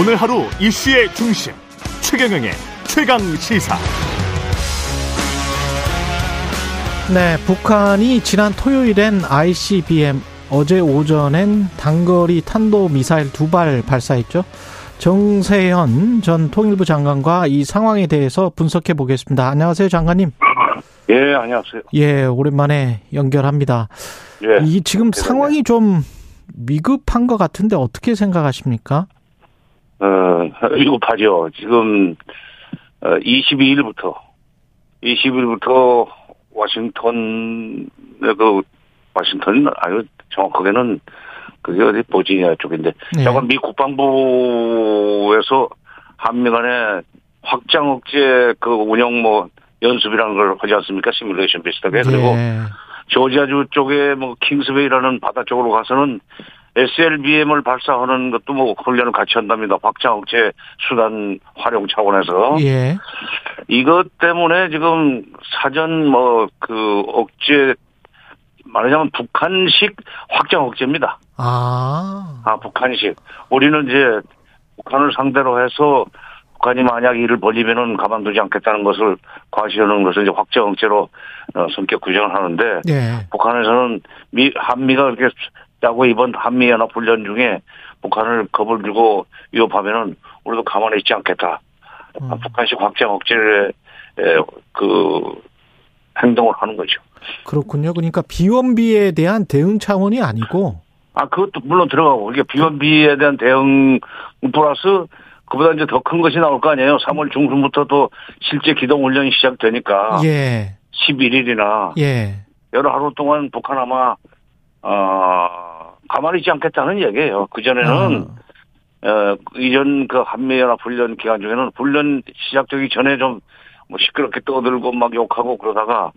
오늘 하루 이슈의 중심 최경영의 최강 시사. 네, 북한이 지난 토요일엔 ICBM, 어제 오전엔 단거리 탄도 미사일 두 발 발사했죠. 정세현 전 통일부 장관과 이 상황에 대해서 분석해 보겠습니다. 안녕하세요, 장관님. 예, 안녕하세요. 예, 오랜만에 연결합니다. 예. 이 지금 상황이 좀 미급한 것 같은데 어떻게 생각하십니까? 어, 위급하죠. 지금, 어, 22일부터, 22일부터 워싱턴, 그, 워싱턴, 아유, 정확하게는 그게 어디 버지니아 쪽인데, 예. 약간 미 국방부에서 한미 간에 확장 억제 그 운영 뭐 연습이라는 걸 하지 않습니까? 시뮬레이션 비슷하게. 그리고 예. 조지아주 쪽에 뭐 킹스베이라는 바다 쪽으로 가서는 SLBM을 발사하는 것도 뭐 훈련을 같이 한답니다. 확장 억제 수단 활용 차원에서 예. 이것 때문에 지금 사전 뭐 그 억제 말하자면 북한식 확장 억제입니다. 아. 아 북한식 우리는 이제 북한을 상대로 해서 북한이 만약 이를 벌리면은 가만두지 않겠다는 것을 과시하는 것을 이제 확정 억제로 어, 성격 규정을 하는데 예. 북한에서는 미 한미가 이렇게 짜고 이번 한미 연합 훈련 중에 북한을 겁을 들고 위협하면은 우리도 가만히 있지 않겠다. 아, 음. 북한식 확장 억제의 에, 그 행동을 하는 거죠. 그렇군요. 그러니까 비원비에 대한 대응 차원이 아니고 아 그것도 물론 들어가고 이게 비원비에 대한 대응 플러스 그보다 이제 더 큰 것이 나올 거 아니에요. 3월 중순부터 또 실제 기동 훈련이 시작되니까 예. 11일이나 예. 여러 하루 동안 북한 아마 어 가만히 있지 않겠다는 얘기예요. 그 전에는 어 이전 그 한미연합 훈련 기간 중에는 훈련 시작되기 전에 좀 뭐 시끄럽게 떠들고 막 욕하고 그러다가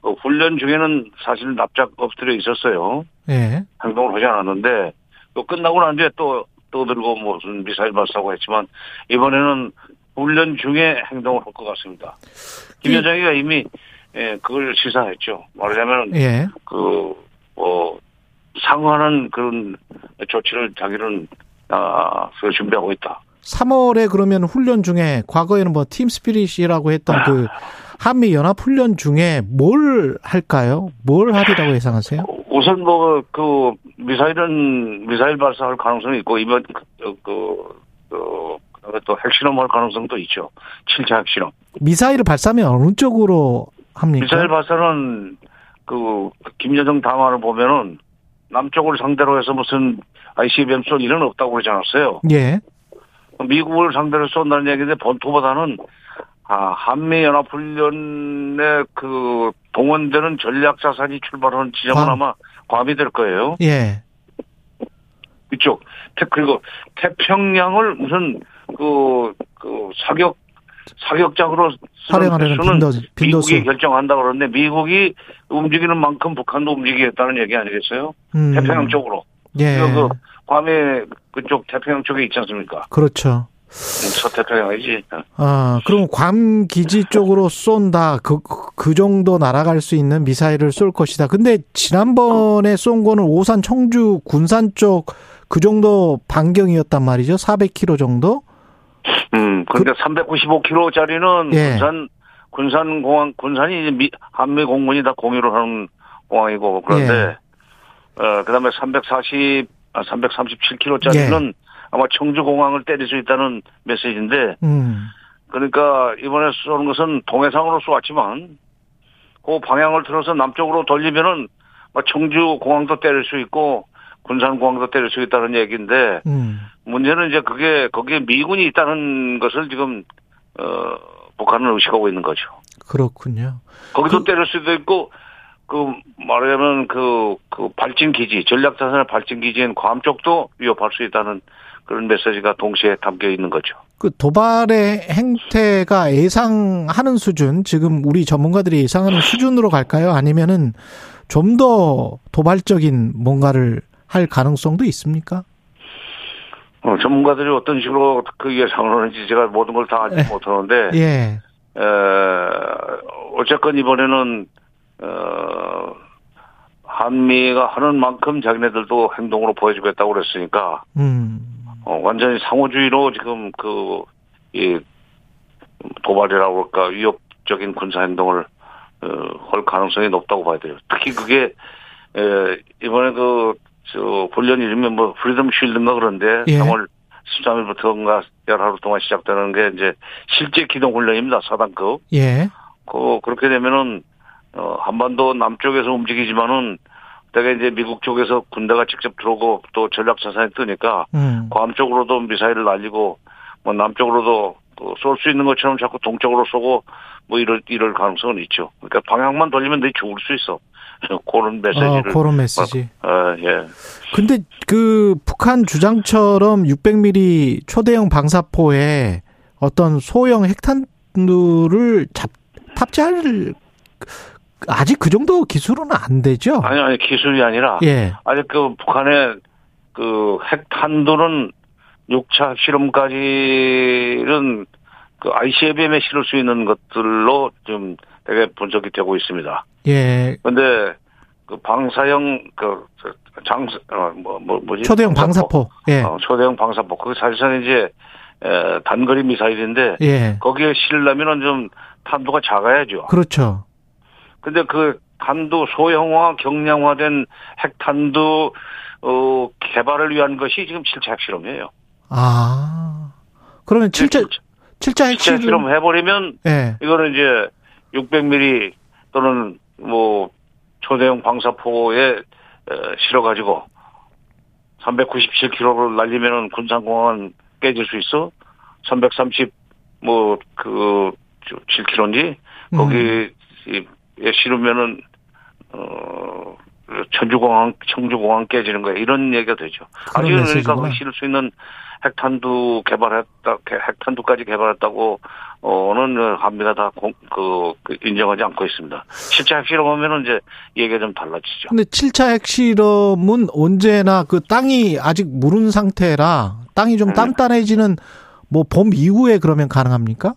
그 훈련 중에는 사실 납작 엎드려 있었어요. 예. 행동을 하지 않았는데 또 끝나고 난 뒤에 또 떠들고 무슨 미사일 발사고 했지만 이번에는 훈련 중에 행동을 할 것 같습니다. 김 이- 여정이가 이미 예, 그걸 시사했죠. 말하자면 예. 그 뭐 상응하는 그런 조치를 자기는 아, 그 준비하고 있다. 3월에 그러면 훈련 중에 과거에는 뭐 팀스피릿이라고 했던 그 한미 연합 훈련 중에 뭘 할까요? 뭘 하리라고 예상하세요? 우선 뭐 그 미사일은 미사일 발사할 가능성이 있고 이번 그, 그, 그또 핵실험할 가능성도 있죠. 7차 핵실험. 미사일을 발사하면 어느 쪽으로 합니까? 미사일 발사는 그 김여정 담화를 보면은 남쪽을 상대로 해서 무슨 ICBM 쏠 일은 없다고 그러지 않았어요. 예. 미국을 상대로 쏜다는 얘기인데 본토보다는 아, 한미연합훈련에 그 동원되는 전략자산이 출발하는 지점은 아. 아마 괌이 될 거예요. 예. 이쪽. 태- 그리고 태평양을 무슨 그, 그 사격, 사격장으로 쓰는 수는 빈도, 빈도수. 미국이 결정한다 그러는데 미국이 움직이는 만큼 북한도 움직이겠다는 얘기 아니겠어요? 음. 태평양 쪽으로. 예. 그 괌에 그쪽 태평양 쪽에 있지 않습니까? 그렇죠. 서태평양이지. 아, 그럼 괌 기지 쪽으로 쏜다. 그, 그 정도 날아갈 수 있는 미사일을 쏠 것이다. 근데 지난번에 쏜 거는 오산 청주 군산 쪽 그 정도 반경이었단 말이죠. 400km 정도? 음, 그러니까 395km짜리는 예. 군산, 군산 공항, 군산이 이제 미, 한미 공군이 다 공유를 하는 공항이고, 그런데, 예. 어, 그 다음에 340, 아, 337km짜리는 아마 청주 공항을 때릴 수 있다는 메시지인데, 음. 그러니까 이번에 쏘는 것은 동해상으로 쏘았지만, 그 방향을 틀어서 남쪽으로 돌리면은, 뭐 청주 공항도 때릴 수 있고, 군산 공항도 때릴 수 있다는 얘기인데, 음. 문제는 이제 그게 거기에 미군이 있다는 것을 지금 어 북한은 의식하고 있는 거죠. 그렇군요. 거기도 그- 때릴 수도 있고 그 말하자면 그, 그 발진 기지 전략 자산의 발진 기지인 괌 쪽도 위협할 수 있다는 그런 메시지가 동시에 담겨 있는 거죠. 그 도발의 행태가 예상하는 수준, 지금 우리 전문가들이 예상하는 수준으로 갈까요? 아니면은 좀 더 도발적인 뭔가를 할 가능성도 있습니까? 어, 전문가들이 어떤 식으로 그 예상을 하는지 제가 모든 걸 다 알지 못하는데 예. 에, 어쨌건 이번에는 어, 한미가 하는 만큼 자기네들도 행동으로 보여주겠다고 그랬으니까 음. 어, 완전히 상호주의로 지금 그, 이, 도발이라고 할까, 위협적인 군사행동을, 어, 할 가능성이 높다고 봐야 돼요. 특히 그게, 에, 이번에 그, 저, 훈련 이름이 뭐, Freedom Shield인가 그런데, 예. 3월 13일부터인가 열 하루 동안 시작되는 게 이제 실제 기동 훈련입니다. 사단급. 예. 그, 그렇게 되면은, 어, 한반도 남쪽에서 움직이지만은, 대개 이제 미국 쪽에서 군대가 직접 들어오고 또 전략 자산이 뜨니까, 음. 괌 쪽으로도 미사일을 날리고, 뭐 남쪽으로도 쏠수 있는 것처럼 자꾸 동쪽으로 쏘고, 뭐 이럴, 이럴 가능성은 있죠. 그러니까 방향만 돌리면 내 죽을 수 있어. 그런 어, 메시지를. 그런 메시지. 어, 예. 근데 그 북한 주장처럼 600mm 초대형 방사포에 어떤 소형 핵탄두를 잡, 탑재할 아직 그 정도 기술은 안 되죠? 아니, 아니, 기술이 아니라, 예. 아직 그 북한의 그 핵탄두는 6차 실험까지는 그 ICBM에 실을 수 있는 것들로 좀 되게 분석이 되고 있습니다. 예. 근데 그 방사형 그 장, 어, 뭐, 뭐, 뭐지? 초대형 방사포. 예. 어, 초대형 방사포. 그게 사실상 이제, 에, 단거리 미사일인데, 예. 거기에 실려면은 좀 탄두가 작아야죠. 그렇죠. 근데 그 탄두 소형화 경량화된 핵탄두 어 개발을 위한 것이 지금 7차 핵실험이에요. 아. 그러면 7차, 7차 7차 핵실험. 핵실험 해버리면 예. 이거는 이제 600mm 또는 뭐 초대형 방사포에 에, 실어가지고 397km를 날리면은 군산공항은 깨질 수 있어. 330뭐 그 7km인지 음. 거기에 실으면은 어 천주공항 청주공항 깨지는 거야 이런 얘기가 되죠. 아직은 그러니까. 거기 실을 수 있는 핵탄두 개발했다 핵탄두까지 개발했다고 어는 한미가 다그 그 인정하지 않고 있습니다. 실제 핵실험 하면은 이제 얘기가 좀 달라지죠. 근데 7차 핵실험은 언제나 그 땅이 아직 무른 상태라 땅이 좀 네. 단단해지는 뭐 봄 이후에 그러면 가능합니까?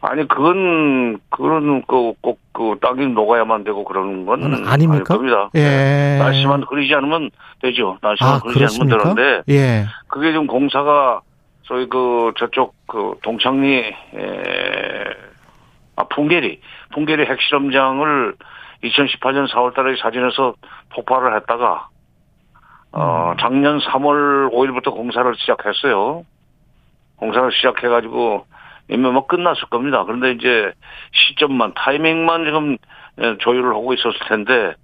아니 그건 그런 그꼭 그 땅이 녹아야만 되고 그러는 건 그건 아닙니까? 겁니다. 예. 날씨만 흐리지 않으면 되죠. 날씨만 아, 흐리지 않으면 그렇습니까? 되는데 예. 그게 좀 공사가 저희 그 저쪽 그 동창리 에, 아 풍계리 풍계리 핵실험장을 2018년 4월달에 사진에서 폭발을 했다가 어 음. 작년 3월 5일부터 공사를 시작했어요. 공사를 시작해가지고 이미 뭐 끝났을 겁니다. 그런데 이제 시점만 타이밍만 지금 예, 조율을 하고 있었을 텐데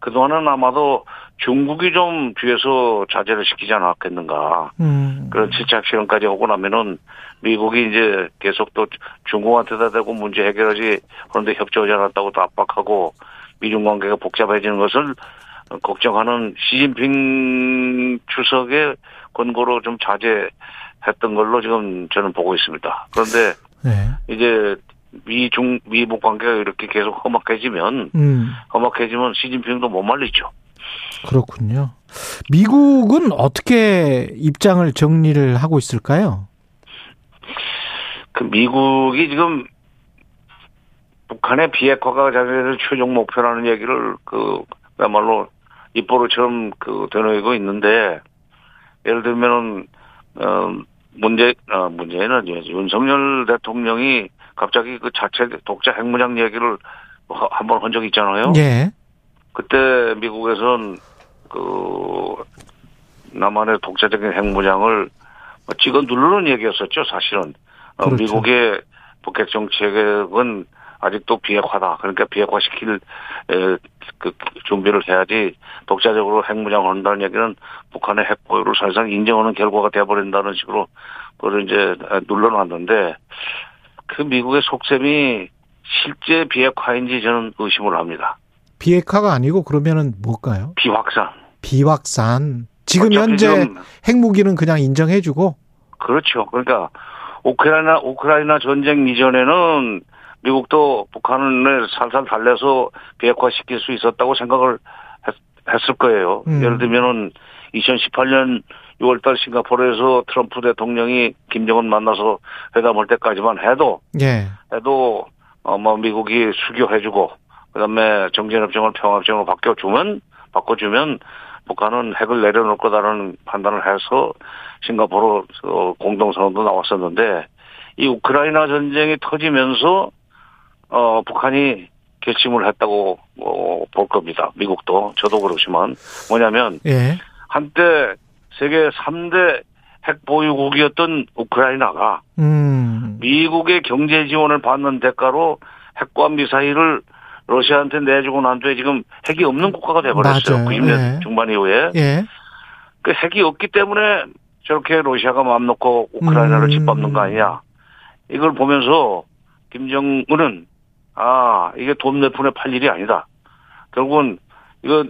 그동안은 아마도 중국이 좀 뒤에서 자제를 시키지 않았겠는가. 음. 그런 질착 실험까지 오고 나면은 미국이 이제 계속 또 중국한테다 대고 문제 해결하지 그런데 협조하지 않았다고 또 압박하고 미중 관계가 복잡해지는 것을 걱정하는 시진핑 주석의 권고로 좀 자제 했던 걸로 지금 저는 보고 있습니다. 그런데 네. 이제 미중 미북 관계가 이렇게 계속 험악해지면 음. 험악해지면 시진핑도 못 말리죠. 그렇군요. 미국은 어떻게 입장을 정리를 하고 있을까요? 그 미국이 지금 북한의 비핵화가 자기들 최종 목표라는 얘기를 그 그야말로 입보로처럼 그 되뇌이고 있는데 예를 들면은 어 문제 어 문제는. 윤석열 대통령이 갑자기 그 자체 독자 핵무장 얘기를 한번 한적 있잖아요. 예. 그때 미국에선 그 남한의 독자적인 핵무장을 뭐 찍어 누르는 얘기였었죠, 사실은. 어, 그렇죠. 미국의 북핵 정책은 아직도 비핵화다. 그러니까 비핵화 시킬 에, 그 준비를 해야지 독자적으로 핵무장을 한다는 얘기는 북한의 핵 보유를 사실상 인정하는 결과가 되어버린다는 식으로 그걸 이제 눌러놨는데 그 미국의 속셈이 실제 비핵화인지 저는 의심을 합니다. 비핵화가 아니고 그러면은 뭘까요? 비확산. 비확산. 지금 현재 지금 핵무기는 그냥 인정해주고 그렇죠. 그러니까 우크라이나 우크라이나 전쟁 이전에는 미국도 북한을 살살 달래서 비핵화시킬 수 있었다고 생각을 했, 을 거예요. 음. 예를 들면은 2018년 6월달 싱가포르에서 트럼프 대통령이 김정은 만나서 회담할 때까지만 해도 예. 해도 어뭐 미국이 수교해주고 그다음에 정전협정을 평화협정으로 바꿔주면 바꿔주면 북한은 핵을 내려놓을 거다라는 판단을 해서 싱가포르 어, 공동선언도 나왔었는데 이 우크라이나 전쟁이 터지면서 어 북한이 결심을 했다고 어, 볼 겁니다. 미국도 저도 그렇지만 뭐냐면 예. 한때 세계 3대 핵 보유국이었던 우크라이나가 음. 미국의 경제 지원을 받는 대가로 핵과 미사일을 러시아한테 내주고 난 뒤에 지금 핵이 없는 국가가 돼버렸어요. 맞아요. 90년 예. 중반 이후에. 예. 그 핵이 없기 때문에 저렇게 러시아가 마음 놓고 우크라이나를 음. 짓밟는 거 아니냐. 이걸 보면서 김정은은 아 이게 돈 몇 푼에 팔 일이 아니다. 결국은 이거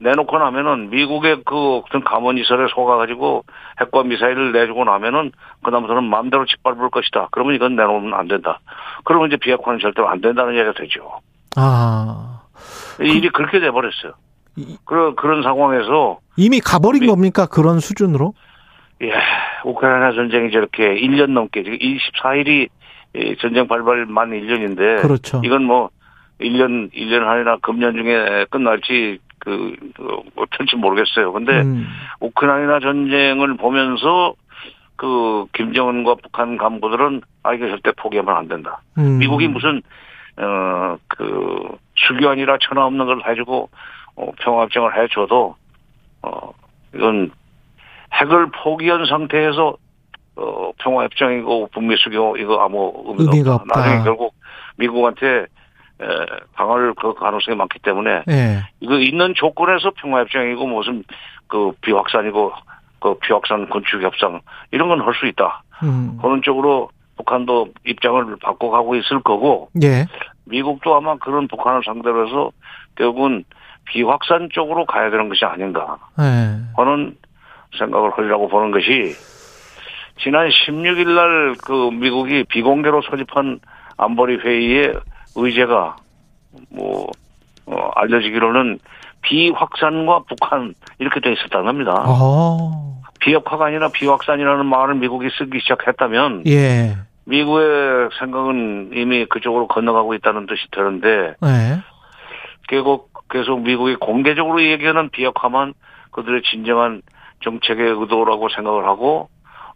내놓고 나면은 미국의 그 어떤 감원이설에 속아가지고 핵과 미사일을 내주고 나면은 그다음부터는 마음대로 짓밟을 것이다. 그러면 이건 내놓으면 안 된다. 그러면 이제 비핵화는 절대로 안 된다는 얘기가 되죠. 아. 일이 그렇게 돼버렸어요. 이- 그런 그런 상황에서 이미 가버린 미- 겁니까? 그런 수준으로? 예, 우크라이나 전쟁이 저렇게 1년 넘게, 지금 24일이 전쟁 발발 만 1년인데. 그렇죠. 이건 뭐, 1년, 1년 아니라 금년 중에 끝날지, 그, 그 뭐, 틀지 모르겠어요. 근데 음. 우크라이나 전쟁을 보면서 그, 김정은과 북한 간부들은, 아, 이거 절대 포기하면 안 된다. 음. 미국이 무슨, 어, 그, 수교안이라 천하 없는 걸 해주고, 어, 평화협정을 해줘도, 어, 이건 핵을 포기한 상태에서, 어, 평화협정이고, 북미 수교, 이거 아무 의미가, 의미가 없다. 없다. 나중에 결국 미국한테, 에, 당할 그 가능성이 많기 때문에, 예. 이거 있는 조건에서 평화협정이고, 무슨, 그, 비확산이고, 그, 비확산 건축협상, 이런 건 할 수 있다. 음. 그런 쪽으로 북한도 입장을 바꿔가고 있을 거고, 예. 미국도 아마 그런 북한을 상대로 해서 결국은 비확산 쪽으로 가야 되는 것이 아닌가 예. 하는 생각을 하리라고 보는 것이 지난 16일 날 그 미국이 비공개로 소집한 안보리 회의의 의제가 뭐 어, 알려지기로는 비확산과 북한 이렇게 돼 있었다는 겁니다. 어. 비핵화가 아니라 비확산이라는 말을 미국이 쓰기 시작했다면 예. 미국의 생각은 이미 그쪽으로 건너가고 있다는 뜻이 되는데 예. 결국 계속 미국이 공개적으로 얘기하는 비핵화만 그들의 진정한 정책의 의도라고 생각을 하고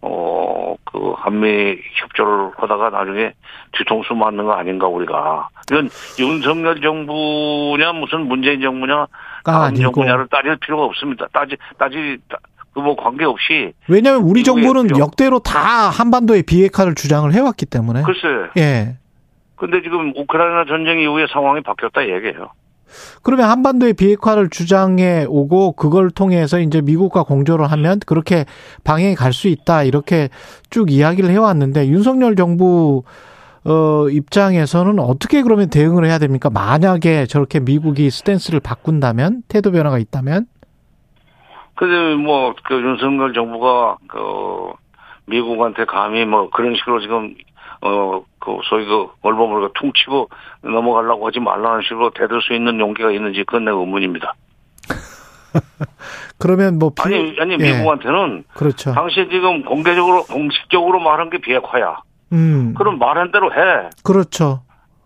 어 그 한미 협조를 하다가 나중에 뒤통수 맞는 거 아닌가 우리가 이건 윤석열 정부냐 무슨 문재인 정부냐 다른 아니고. 정부냐를 따질 필요가 없습니다 따지 따지 그 뭐 관계 없이 왜냐하면 우리 정부는 필요. 역대로 다 한반도의 비핵화를 주장을 해왔기 때문에. 글쎄 예. 근데 지금 우크라이나 전쟁 이후에 상황이 바뀌었다 얘기해요. 그러면 한반도의 비핵화를 주장해 오고 그걸 통해서 이제 미국과 공조를 하면 그렇게 방향이 갈 수 있다 이렇게 쭉 이야기를 해왔는데 윤석열 정부 어 입장에서는 어떻게 그러면 대응을 해야 됩니까? 만약에 저렇게 미국이 스탠스를 바꾼다면 태도 변화가 있다면 근데 뭐그 윤석열 정부가 그 미국한테 감히 뭐 그런 식으로 지금 어 그 소위 그 얼버무리가 퉁치고 넘어가려고 하지 말라는 식으로 대들 수 있는 용기가 있는지 그건 내 의문입니다. 그러면 뭐 비- 아니 아니 예, 미국한테는 그렇죠. 당시 지금 공개적으로 공식적으로 말한 게 비핵화야. 음 그럼 말한 대로 해. 그렇죠.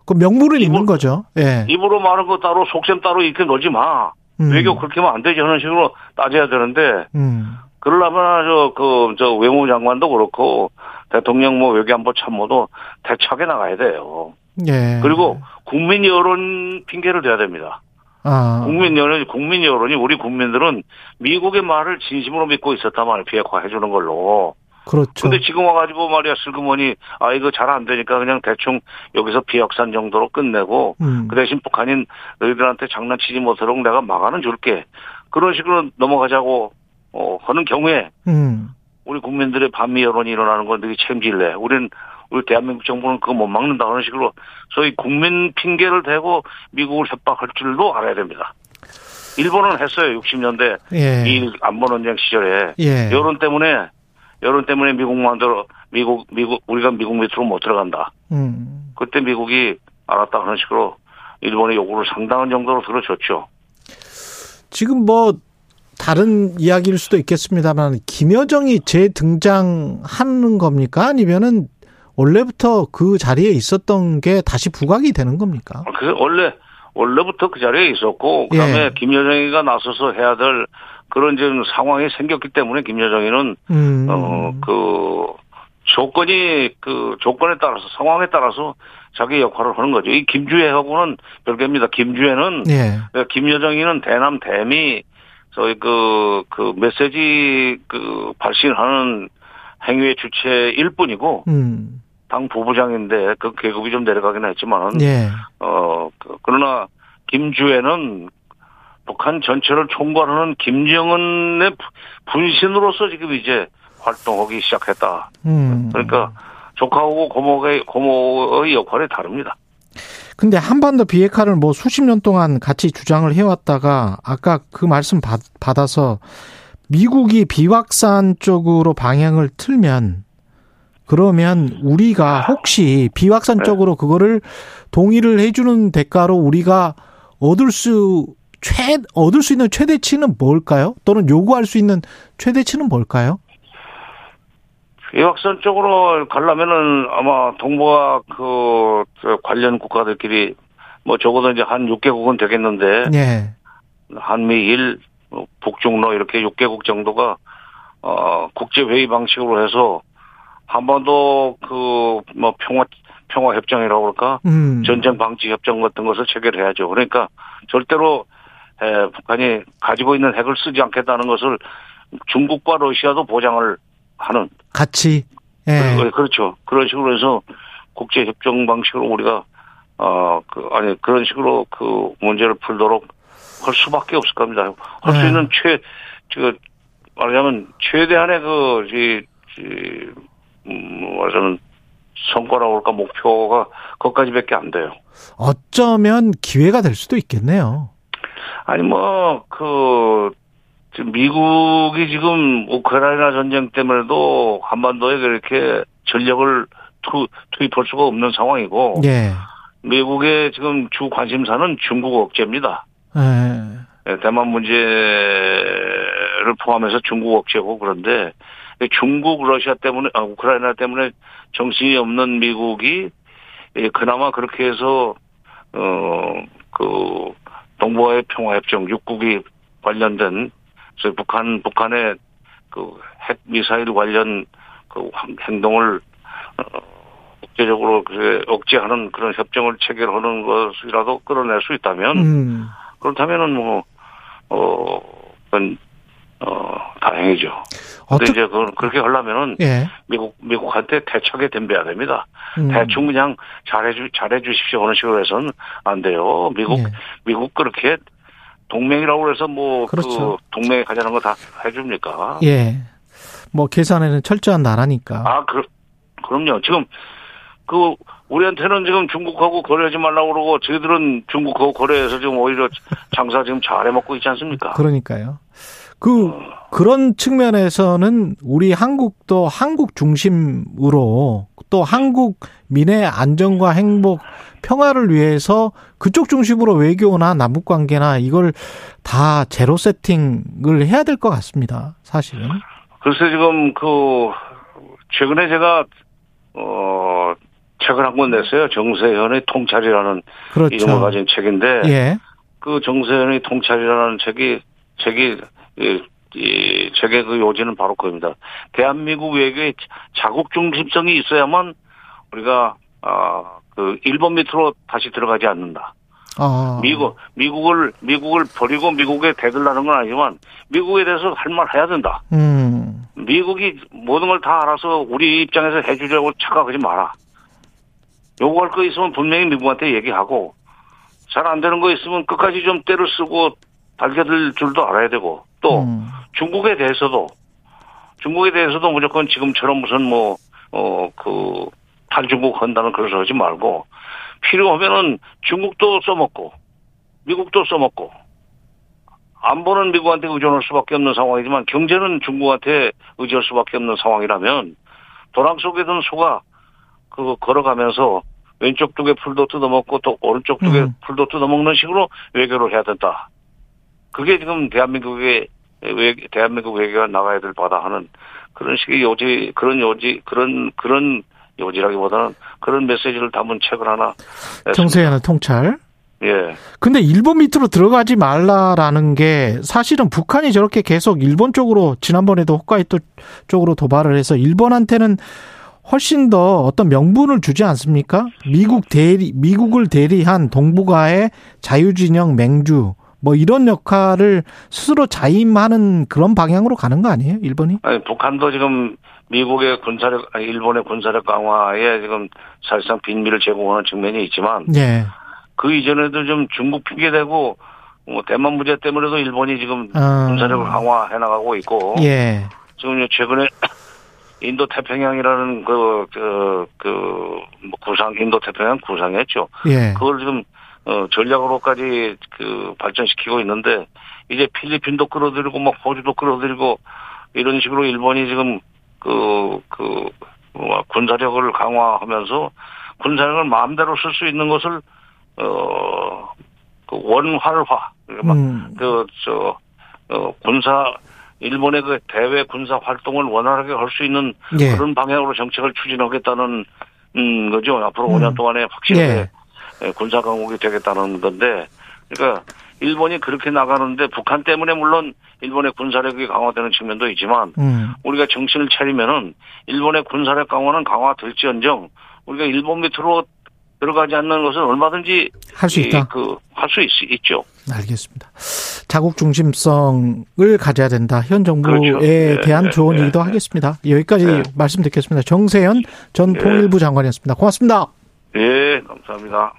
그 명분은 이거- 있는 거죠. 예. 입으로 말한 거 따로 속셈 따로 이렇게 놀지 마. 음. 외교 그렇게 하면 안 되지 하는 식으로 따져야 되는데 음. 그러려면 저, 그, 저 외무장관도 그렇고 대통령 뭐 외교안보 참모도 대차게 나가야 돼요. 예. 그리고 국민 여론 핑계를 대야 됩니다. 아. 국민 여론이, 국민 여론이 우리 국민들은 미국의 말을 진심으로 믿고 있었단 말이에요. 비핵화 해 주는 걸로. 그렇죠. 근데 지금 와가지고 말이야, 슬그머니, 아, 이거 잘 안 되니까 그냥 대충 여기서 비핵산 정도로 끝내고 음. 그 대신 북한인 너희들한테 장난치지 못하도록 내가 막아는 줄게. 그런 식으로 넘어가자고, 어, 하는 경우에 음. 우리 국민들의 반미 여론이 일어나는 건 되게 책임질래. 우리는 우리 대한민국 정부는 그거 못 막는다 하는 식으로 소위 국민 핑계를 대고 미국을 협박할 줄도 알아야 됩니다. 일본은 했어요. 60년대 예. 이 안보 논쟁 시절에 예. 여론 때문에 여론 때문에 미국 만들어 미국 미국 우리가 미국 밑으로 못 들어간다. 음. 그때 미국이 알았다 하는 식으로 일본의 요구를 상당한 정도로 들어줬죠. 지금 뭐 다른 이야기일 수도 있겠습니다만 김여정이 재등장하는 겁니까? 아니면은 원래부터 그 자리에 있었던 게 다시 부각이 되는 겁니까? 그래서 원래 원래부터 그 자리에 있었고 그다음에 예. 김여정이가 나서서 해야 될 그런 좀 상황이 생겼기 때문에 김여정이는 음. 어그 조건이 그 조건에 따라서 상황에 따라서 자기 역할을 하는 거죠. 이 김주혜하고는 별개입니다. 김주혜는 예. 김여정이는 대남 대미 저희 그, 그 메시지 그 발신하는 행위의 주체일 뿐이고, 음. 당 부부장인데 그 계급이 좀 내려가긴 했지만은, 예. 어, 그- 그러나 김주혜는 북한 전체를 총괄하는 김정은의 부- 분신으로서 지금 이제 활동하기 시작했다. 음. 그러니까 조카하고 고모의, 고모의 역할이 다릅니다. 근데 한반도 비핵화를 뭐 수십 년 동안 같이 주장을 해왔다가 아까 그 말씀 받, 받아서 미국이 비확산 쪽으로 방향을 틀면 그러면 우리가 혹시 비확산 네. 쪽으로 그거를 동의를 해주는 대가로 우리가 얻을 수 최, 얻을 수 있는 최대치는 뭘까요? 또는 요구할 수 있는 최대치는 뭘까요? 비확산 쪽으로 가려면은 아마 동북아 그, 저 관련 국가들끼리 뭐 적어도 이제 한 6개국은 되겠는데 예. 한미일 뭐 북중로 이렇게 6개국 정도가 어 국제 회의 방식으로 해서 한반도 그뭐 평화 평화 협정이라고 그럴까 음. 전쟁 방지 협정 같은 것을 체결해야죠. 그러니까 절대로 에, 북한이 가지고 있는 핵을 쓰지 않겠다는 것을 중국과 러시아도 보장을 하는 같이. 예. 그- 그렇죠. 그런 식으로 해서 국제 협정 방식으로 우리가 어그 아니 그런 식으로 그 문제를 풀도록 할 수밖에 없을 겁니다. 할수 네. 있는 최저 말하자면 최대한의 그, 그이 음, 말하자면 성과라고 할까 목표가 거기까지밖에 안 돼요. 어쩌면 기회가 될 수도 있겠네요. 아니 뭐 그 미국이 지금 우크라이나 전쟁 때문에도 한반도에 그렇게 전력을 투, 투입할 수가 없는 상황이고 예. 미국의 지금 주 관심사는 중국 억제입니다. 예. 예, 대만 문제를 포함해서 중국 억제고 그런데 중국 러시아 때문에 아, 우크라이나 때문에 정신이 없는 미국이 예, 그나마 그렇게 해서 어그 동북아의 평화협정 6국이 관련된 그래서 북한 북한의 그 핵 미사일 관련 그 황- 행동을 어, 국제적으로 그 억제하는 그런 협정을 체결하는 것이라도 끌어낼 수 있다면 음. 그렇다면은 뭐, 어, 그건, 어, 다행이죠. 근데 이제 그걸 그렇게 하려면은 예. 미국, 미국한테 대척에 덤벼야 됩니다. 음. 대충 그냥 잘해주, 잘해 주십시오. 하는 식으로 해서는 안 돼요. 미국, 예. 미국 그렇게 동맹이라고 해서 뭐, 그렇죠. 그, 동맹에 가자는 거 다 해줍니까? 예. 뭐 계산에는 철저한 나라니까. 아, 그, 그럼요. 지금, 그, 우리한테는 지금 중국하고 거래하지 말라고 그러고, 저희들은 중국하고 거래해서 지금 오히려 장사 지금 잘해 먹고 있지 않습니까? 그러니까요. 그 그런 측면에서는 우리 한국도 한국 중심으로 또 한국민의 안전과 행복, 평화를 위해서 그쪽 중심으로 외교나 남북 관계나 이걸 다 제로 세팅을 해야 될 것 같습니다. 사실은. 글쎄 지금 그 최근에 제가 어 책을 한 권 냈어요. 정세현의 통찰이라는 이름을 그렇죠. 가진 책인데 예. 그 정세현의 통찰이라는 책이 책이 이, 이 책의 그 요지는 바로 그겁니다. 대한민국 외교에 자국 중심성이 있어야만 우리가 아그 일본 밑으로 다시 들어가지 않는다. 아. 미국 미국을 미국을 버리고 미국에 대들라는 건 아니지만 미국에 대해서 할 말 해야 된다. 음. 미국이 모든 걸 다 알아서 우리 입장에서 해주려고 착각하지 마라. 요구할 거 있으면 분명히 미국한테 얘기하고 잘 안 되는 거 있으면 끝까지 좀 때를 쓰고 달겨들 줄도 알아야 되고 또 음. 중국에 대해서도 중국에 대해서도 무조건 지금처럼 무슨 뭐 어 그 탈중국 한다는 그런 소리 하지 말고 필요하면은 중국도 써먹고 미국도 써먹고 안보는 미국한테 의존할 수밖에 없는 상황이지만 경제는 중국한테 의지할 수밖에 없는 상황이라면 도랑 속에 든 소가 그 걸어가면서 왼쪽 두개 풀도 뜯어먹고 또 오른쪽 두개 음. 풀도 뜯어먹는 식으로 외교를 해야 된다. 그게 지금 대한민국의 외 대한민국 외교가 나가야 될 바다 하는 그런 식의 요지 그런 요지 그런 그런 요지라기보다는 그런 메시지를 담은 책을 하나 냈습니다. 정세현의 통찰. 예. 근데 일본 밑으로 들어가지 말라라는 게 사실은 북한이 저렇게 계속 일본 쪽으로 지난번에도 홋카이도 쪽으로 도발을 해서 일본한테는 훨씬 더 어떤 명분을 주지 않습니까? 미국 대리 미국을 대리한 동북아의 자유진영 맹주 뭐 이런 역할을 스스로 자임하는 그런 방향으로 가는 거 아니에요? 일본이? 아니, 북한도 지금 미국의 군사력, 아니, 일본의 군사력 강화에 지금 사실상 빈미를 제공하는 측면이 있지만 예. 그 이전에도 좀 중국 핑계대고 뭐 대만 문제 때문에도 일본이 지금 아. 군사력을 강화해 나가고 있고 예. 지금 최근에 인도 태평양이라는 그, 그, 그, 뭐 구상, 인도 태평양 구상했죠. 예. 그걸 지금, 어, 전략으로까지 그 발전시키고 있는데, 이제 필리핀도 끌어들이고, 막 호주도 끌어들이고, 이런 식으로 일본이 지금 그, 그, 뭐 군사력을 강화하면서 군사력을 마음대로 쓸 수 있는 것을, 어, 그 원활화. 막 음. 그, 저, 어, 군사, 일본의 그 대외 군사 활동을 원활하게 할 수 있는 예. 그런 방향으로 정책을 추진하겠다는, 음, 거죠. 앞으로 음. 5년 동안에 확실하게 예. 예, 군사 강국이 되겠다는 건데, 그러니까 일본이 그렇게 나가는데 북한 때문에 물론 일본의 군사력이 강화되는 측면도 있지만 음. 우리가 정신을 차리면은 일본의 군사력 강화는 강화될지언정 우리가 일본 밑으로 들어가지 않는 것은 얼마든지 할 수 있다. 그할 수 있죠. 알겠습니다. 자국 중심성을 가져야 된다. 현 정부에 그렇죠. 네, 대한 네, 조언이기도 네, 하겠습니다. 여기까지 네. 말씀 듣겠습니다. 정세현 전 네. 통일부 장관이었습니다. 고맙습니다. 예, 감사합니다.